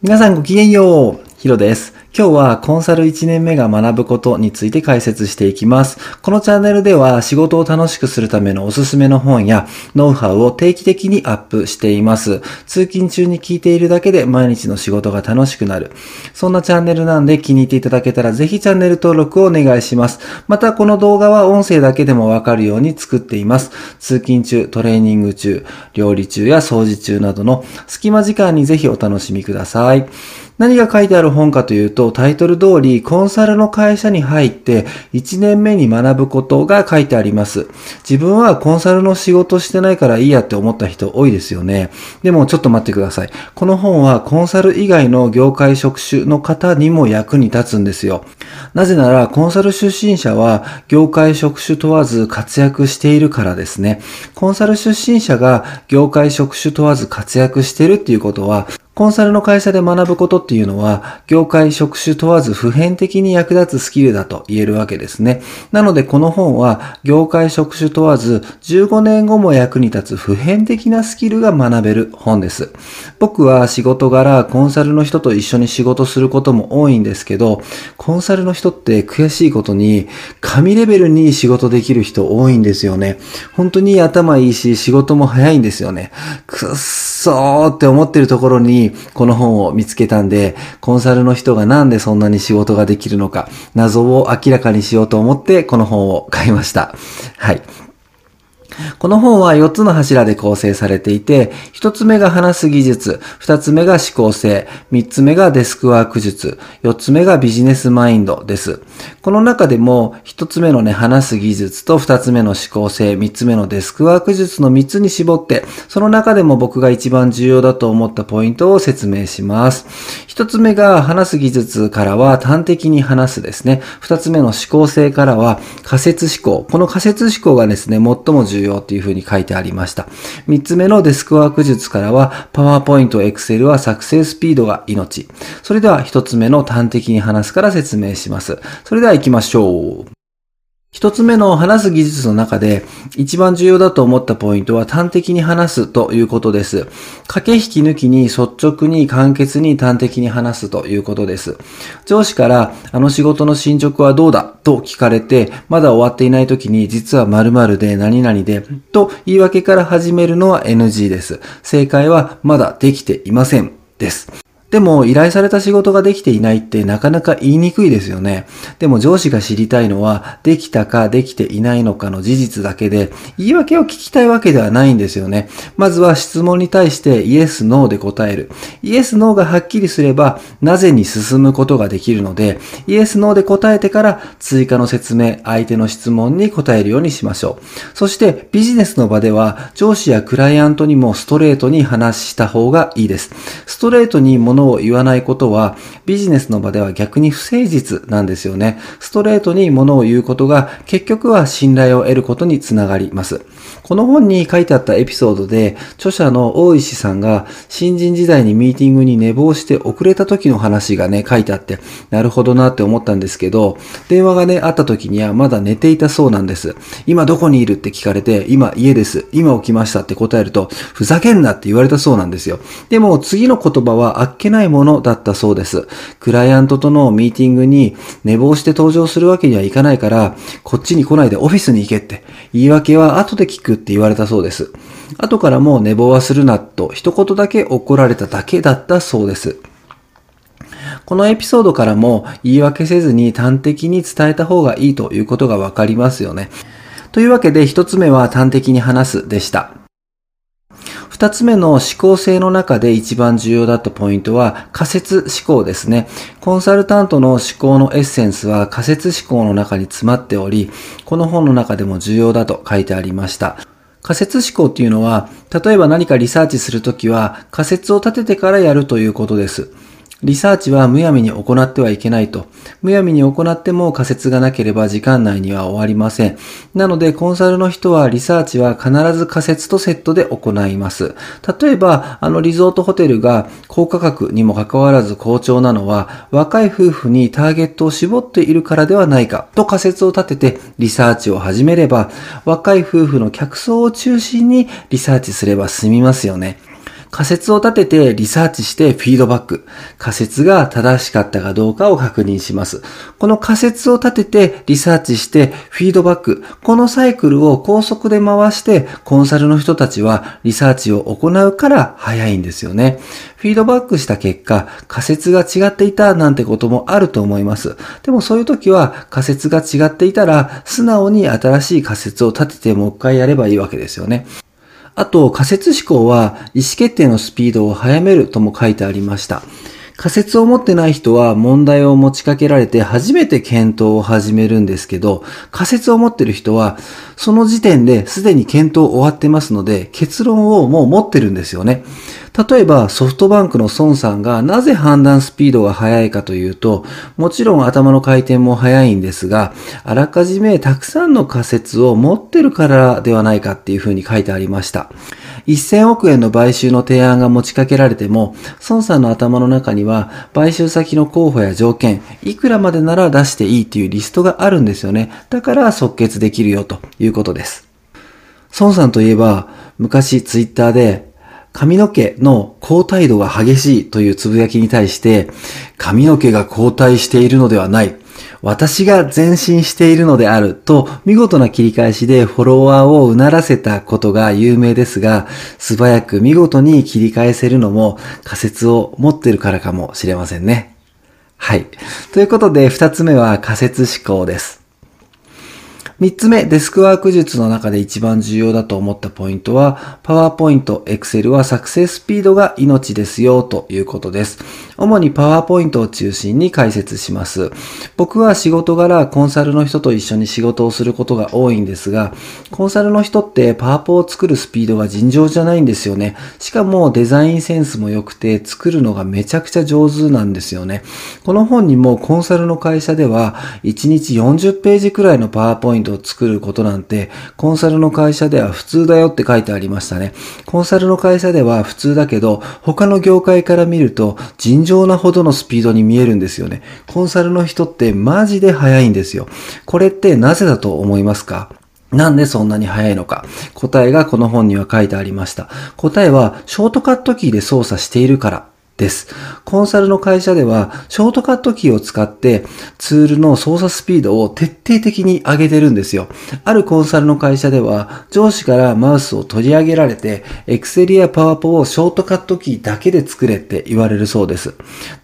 皆さんごきげんよう。ヒロです。今日はコンサル1年目が学ぶことについて解説していきます。このチャンネルでは仕事を楽しくするためのおすすめの本やノウハウを定期的にアップしています。通勤中に聞いているだけで毎日の仕事が楽しくなる。そんなチャンネルなんで気に入っていただけたらぜひチャンネル登録をお願いします。またこの動画は音声だけでもわかるように作っています。通勤中、トレーニング中、料理中や掃除中などの隙間時間にぜひお楽しみください。何が書いてある本かというと、タイトル通り、コンサルの会社に入って1年目に学ぶことが書いてあります。自分はコンサルの仕事してないからいいやって思った人多いですよね。でもちょっと待ってください。この本はコンサル以外の業界職種の方にも役に立つんですよ。なぜなら、コンサル出身者は業界職種問わず活躍しているからですね。コンサル出身者が業界職種問わず活躍しているっていうことは、コンサルの会社で学ぶことっていうのは、業界職種問わず普遍的に役立つスキルだと言えるわけですね。なのでこの本は、業界職種問わず15年後も役に立つ普遍的なスキルが学べる本です。僕は仕事柄コンサルの人と一緒に仕事することも多いんですけど、コンサルの人って悔しいことに、神レベルに仕事できる人多いんですよね。本当に頭いいし仕事も早いんですよね。くっそーって思ってるところにこの本を見つけたんで、コンサルの人がなんでそんなに仕事ができるのか、謎を明らかにしようと思ってこの本を買いました。はい。この本は4つの柱で構成されていて、1つ目が話す技術、2つ目が思考性、3つ目がデスクワーク術、4つ目がビジネスマインドです。この中でも1つ目のね、話す技術と2つ目の思考性、3つ目のデスクワーク術の3つに絞って、その中でも僕が一番重要だと思ったポイントを説明します。1つ目が話す技術からは端的に話すですね。2つ目の思考性からは仮説思考。この仮説思考がですね、最も重要っていうふうに書いてありました。3つ目のデスクワーク術からは、パワーポイント、エクセルは作成スピードが命。それでは1つ目の端的に話すから説明します。それでは行きましょう。一つ目の話す技術の中で一番重要だと思ったポイントは端的に話すということです。駆け引き抜きに率直に簡潔に端的に話すということです。上司からあの仕事の進捗はどうだと聞かれてまだ終わっていない時に実は〇〇で何々でと言い訳から始めるのは NG です。正解はまだできていませんです。でも依頼された仕事ができていないってなかなか言いにくいですよね。でも上司が知りたいのはできたかできていないのかの事実だけで言い訳を聞きたいわけではないんですよね。まずは質問に対してイエス、ノーで答える。イエス、ノーがはっきりすればなぜに進むことができるのでイエス、ノーで答えてから追加の説明、相手の質問に答えるようにしましょう。そしてビジネスの場では上司やクライアントにもストレートに話した方がいいです。ストレートに物を言わないことはビジネスの場では逆に不誠実なんですよね。ストレートに物を言うことが結局は信頼を得ることにつながります。この本に書いてあったエピソードで著者の大石さんが新人時代にミーティングに寝坊して遅れた時の話がね書いてあってなるほどなって思ったんですけど電話がねあった時にはまだ寝ていたそうなんです。今どこにいるって聞かれて今家です。今起きましたって答えるとふざけんなって言われたそうなんですよ。でも次の言葉はあっけないものだったそうです。クライアントとのミーティングに寝坊して登場するわけにはいかないから、こっちに来ないでオフィスに行けって、言い訳は後で聞くって言われたそうです。後からもう寝坊はするなと一言だけ怒られただけだったそうです。このエピソードからも言い訳せずに端的に伝えた方がいいということがわかりますよね。というわけで一つ目は端的に話すでした。二つ目の思考性の中で一番重要だったポイントは仮説思考ですね。コンサルタントの思考のエッセンスは仮説思考の中に詰まっており、この本の中でも重要だと書いてありました。仮説思考っていうのは、例えば何かリサーチするときは仮説を立ててからやるということです。リサーチはむやみに行ってはいけないと。むやみに行っても仮説がなければ時間内には終わりません。なのでコンサルの人はリサーチは必ず仮説とセットで行います。例えば、あのリゾートホテルが高価格にもかかわらず好調なのは若い夫婦にターゲットを絞っているからではないかと仮説を立ててリサーチを始めれば若い夫婦の客層を中心にリサーチすれば済みますよね。仮説を立ててリサーチしてフィードバック。仮説が正しかったかどうかを確認します。この仮説を立ててリサーチしてフィードバック。このサイクルを高速で回してコンサルの人たちはリサーチを行うから早いんですよね。フィードバックした結果、仮説が違っていたなんてこともあると思います。でもそういう時は仮説が違っていたら素直に新しい仮説を立ててもう一回やればいいわけですよね。あと、仮説思考は意思決定のスピードを速めるとも書いてありました。仮説を持ってない人は問題を持ちかけられて初めて検討を始めるんですけど、仮説を持ってる人はその時点ですでに検討終わってますので結論をもう持ってるんですよね。例えばソフトバンクの孫さんがなぜ判断スピードが速いかというと、もちろん頭の回転も速いんですが、あらかじめたくさんの仮説を持ってるからではないかっていうふうに書いてありました。1000億円の買収の提案が持ちかけられても、孫さんの頭の中には、買収先の候補や条件、いくらまでなら出していいっていうリストがあるんですよね。だから即決できるよということです。孫さんといえば、昔ツイッターで、髪の毛の交代度が激しいというつぶやきに対して、髪の毛が交代しているのではない。私が前進しているのであると見事な切り返しでフォロワーをうならせたことが有名ですが、素早く見事に切り返せるのも仮説を持ってるからかもしれませんね。はい。ということで、二つ目は仮説思考です。三つ目、デスクワーク術の中で一番重要だと思ったポイントは、パワーポイント、エクセルは作成スピードが命ですよということです。主にパワーポイントを中心に解説します。僕は仕事柄コンサルの人と一緒に仕事をすることが多いんですが、コンサルの人ってパワポを作るスピードが尋常じゃないんですよね。しかもデザインセンスも良くて作るのがめちゃくちゃ上手なんですよね。この本にもコンサルの会社では1日40ページくらいのパワーポイントを作ることなんて、コンサルの会社では普通だよって書いてありましたね。コンサルの会社では普通だけど、他の業界から見ると尋常なほどのスピードに見えるんですよね。コンサルの人ってマジで速いんですよ。これってなぜだと思いますか？なんでそんなに速いのか？答えがこの本には書いてありました。答えはショートカットキーで操作しているからです。コンサルの会社では、ショートカットキーを使ってツールの操作スピードを徹底的に上げてるんですよ。あるコンサルの会社では、上司からマウスを取り上げられて、Excel や PowerPoint をショートカットキーだけで作れって言われるそうです。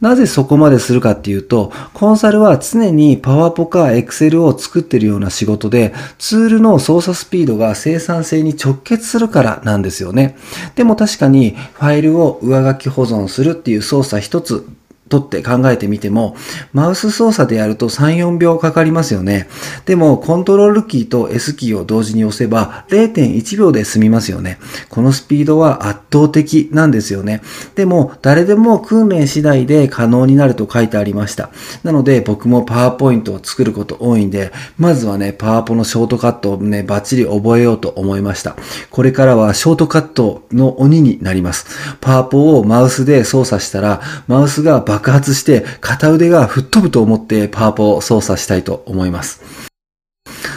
なぜそこまでするかっていうと、コンサルは常に PowerPoint か Excel を作ってるような仕事で、ツールの操作スピードが生産性に直結するからなんですよね。でも確かに、ファイルを上書き保存するっていう操作一つ取って考えてみても、マウス操作でやると3、4秒かかりますよね。でも、コントロールキーと S キーを同時に押せば0.1秒で済みますよね。このスピードは圧倒的なんですよね。でも、誰でも訓練次第で可能になると書いてありました。なので、僕もパワーポイントを作ること多いんで、まずはね、パワーポのショートカットをね、バッチリ覚えようと思いました。これからはショートカットの鬼になります。パワーポをマウスで操作したら、マウスが爆発して片腕が吹っ飛ぶと思ってパワポを操作したいと思います。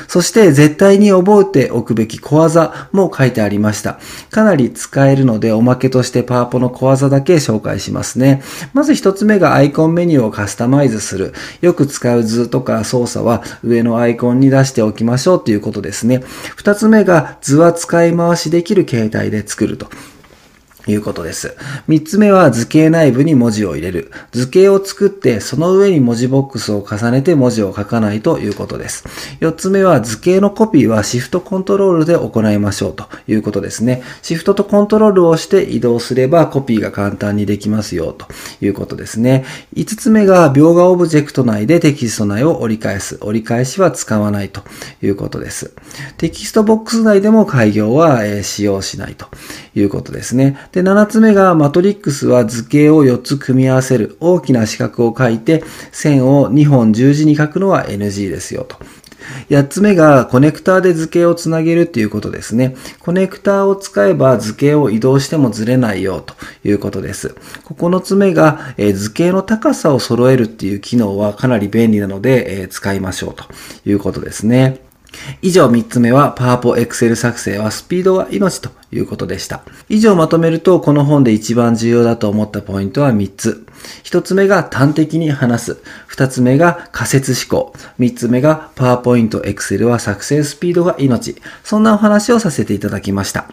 そして絶対に覚えておくべき小技も書いてありました。かなり使えるのでおまけとしてパワポの小技だけ紹介しますね。まず一つ目がアイコンメニューをカスタマイズする。よく使う図とか操作は上のアイコンに出しておきましょうということですね。二つ目が図は使い回しできる形態で作ると。いうことです。三つ目は図形内部に文字を入れる。図形を作ってその上に文字ボックスを重ねて文字を書かないということです。四つ目は図形のコピーはシフトコントロールで行いましょうということですね。シフトとコントロールをして移動すればコピーが簡単にできますよということですね。五つ目が描画オブジェクト内でテキスト内を折り返す。折り返しは使わないということです。テキストボックス内でも改行は使用しないということですね。で、7つ目がマトリックスは図形を4つ組み合わせる大きな四角を書いて線を2本十字に書くのは NG ですよと。8つ目がコネクターで図形をつなげるっていうことですね。コネクターを使えば図形を移動してもずれないよということです。9つ目が、え図形の高さを揃えるっていう機能はかなり便利なので、え使いましょうということですね。以上3つ目は、パワポエクセル作成はスピードが命ということでした。以上まとめると、この本で一番重要だと思ったポイントは3つ。1つ目が端的に話す。2つ目が仮説思考。3つ目がパワーポイント、エクセルは作成スピードが命。そんなお話をさせていただきました。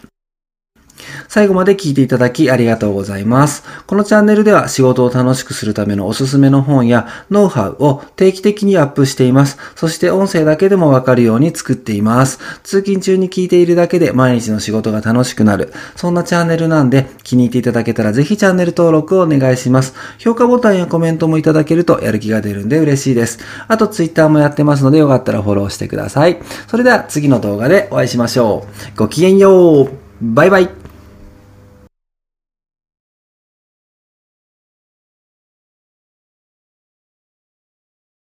最後まで聞いていただきありがとうございます。このチャンネルでは仕事を楽しくするためのおすすめの本やノウハウを定期的にアップしています。そして音声だけでもわかるように作っています。通勤中に聞いているだけで毎日の仕事が楽しくなる。そんなチャンネルなんで気に入っていただけたらぜひチャンネル登録をお願いします。評価ボタンやコメントもいただけるとやる気が出るんで嬉しいです。あと Twitter もやってますのでよかったらフォローしてください。それでは次の動画でお会いしましょう。ごきげんよう。バイバイ。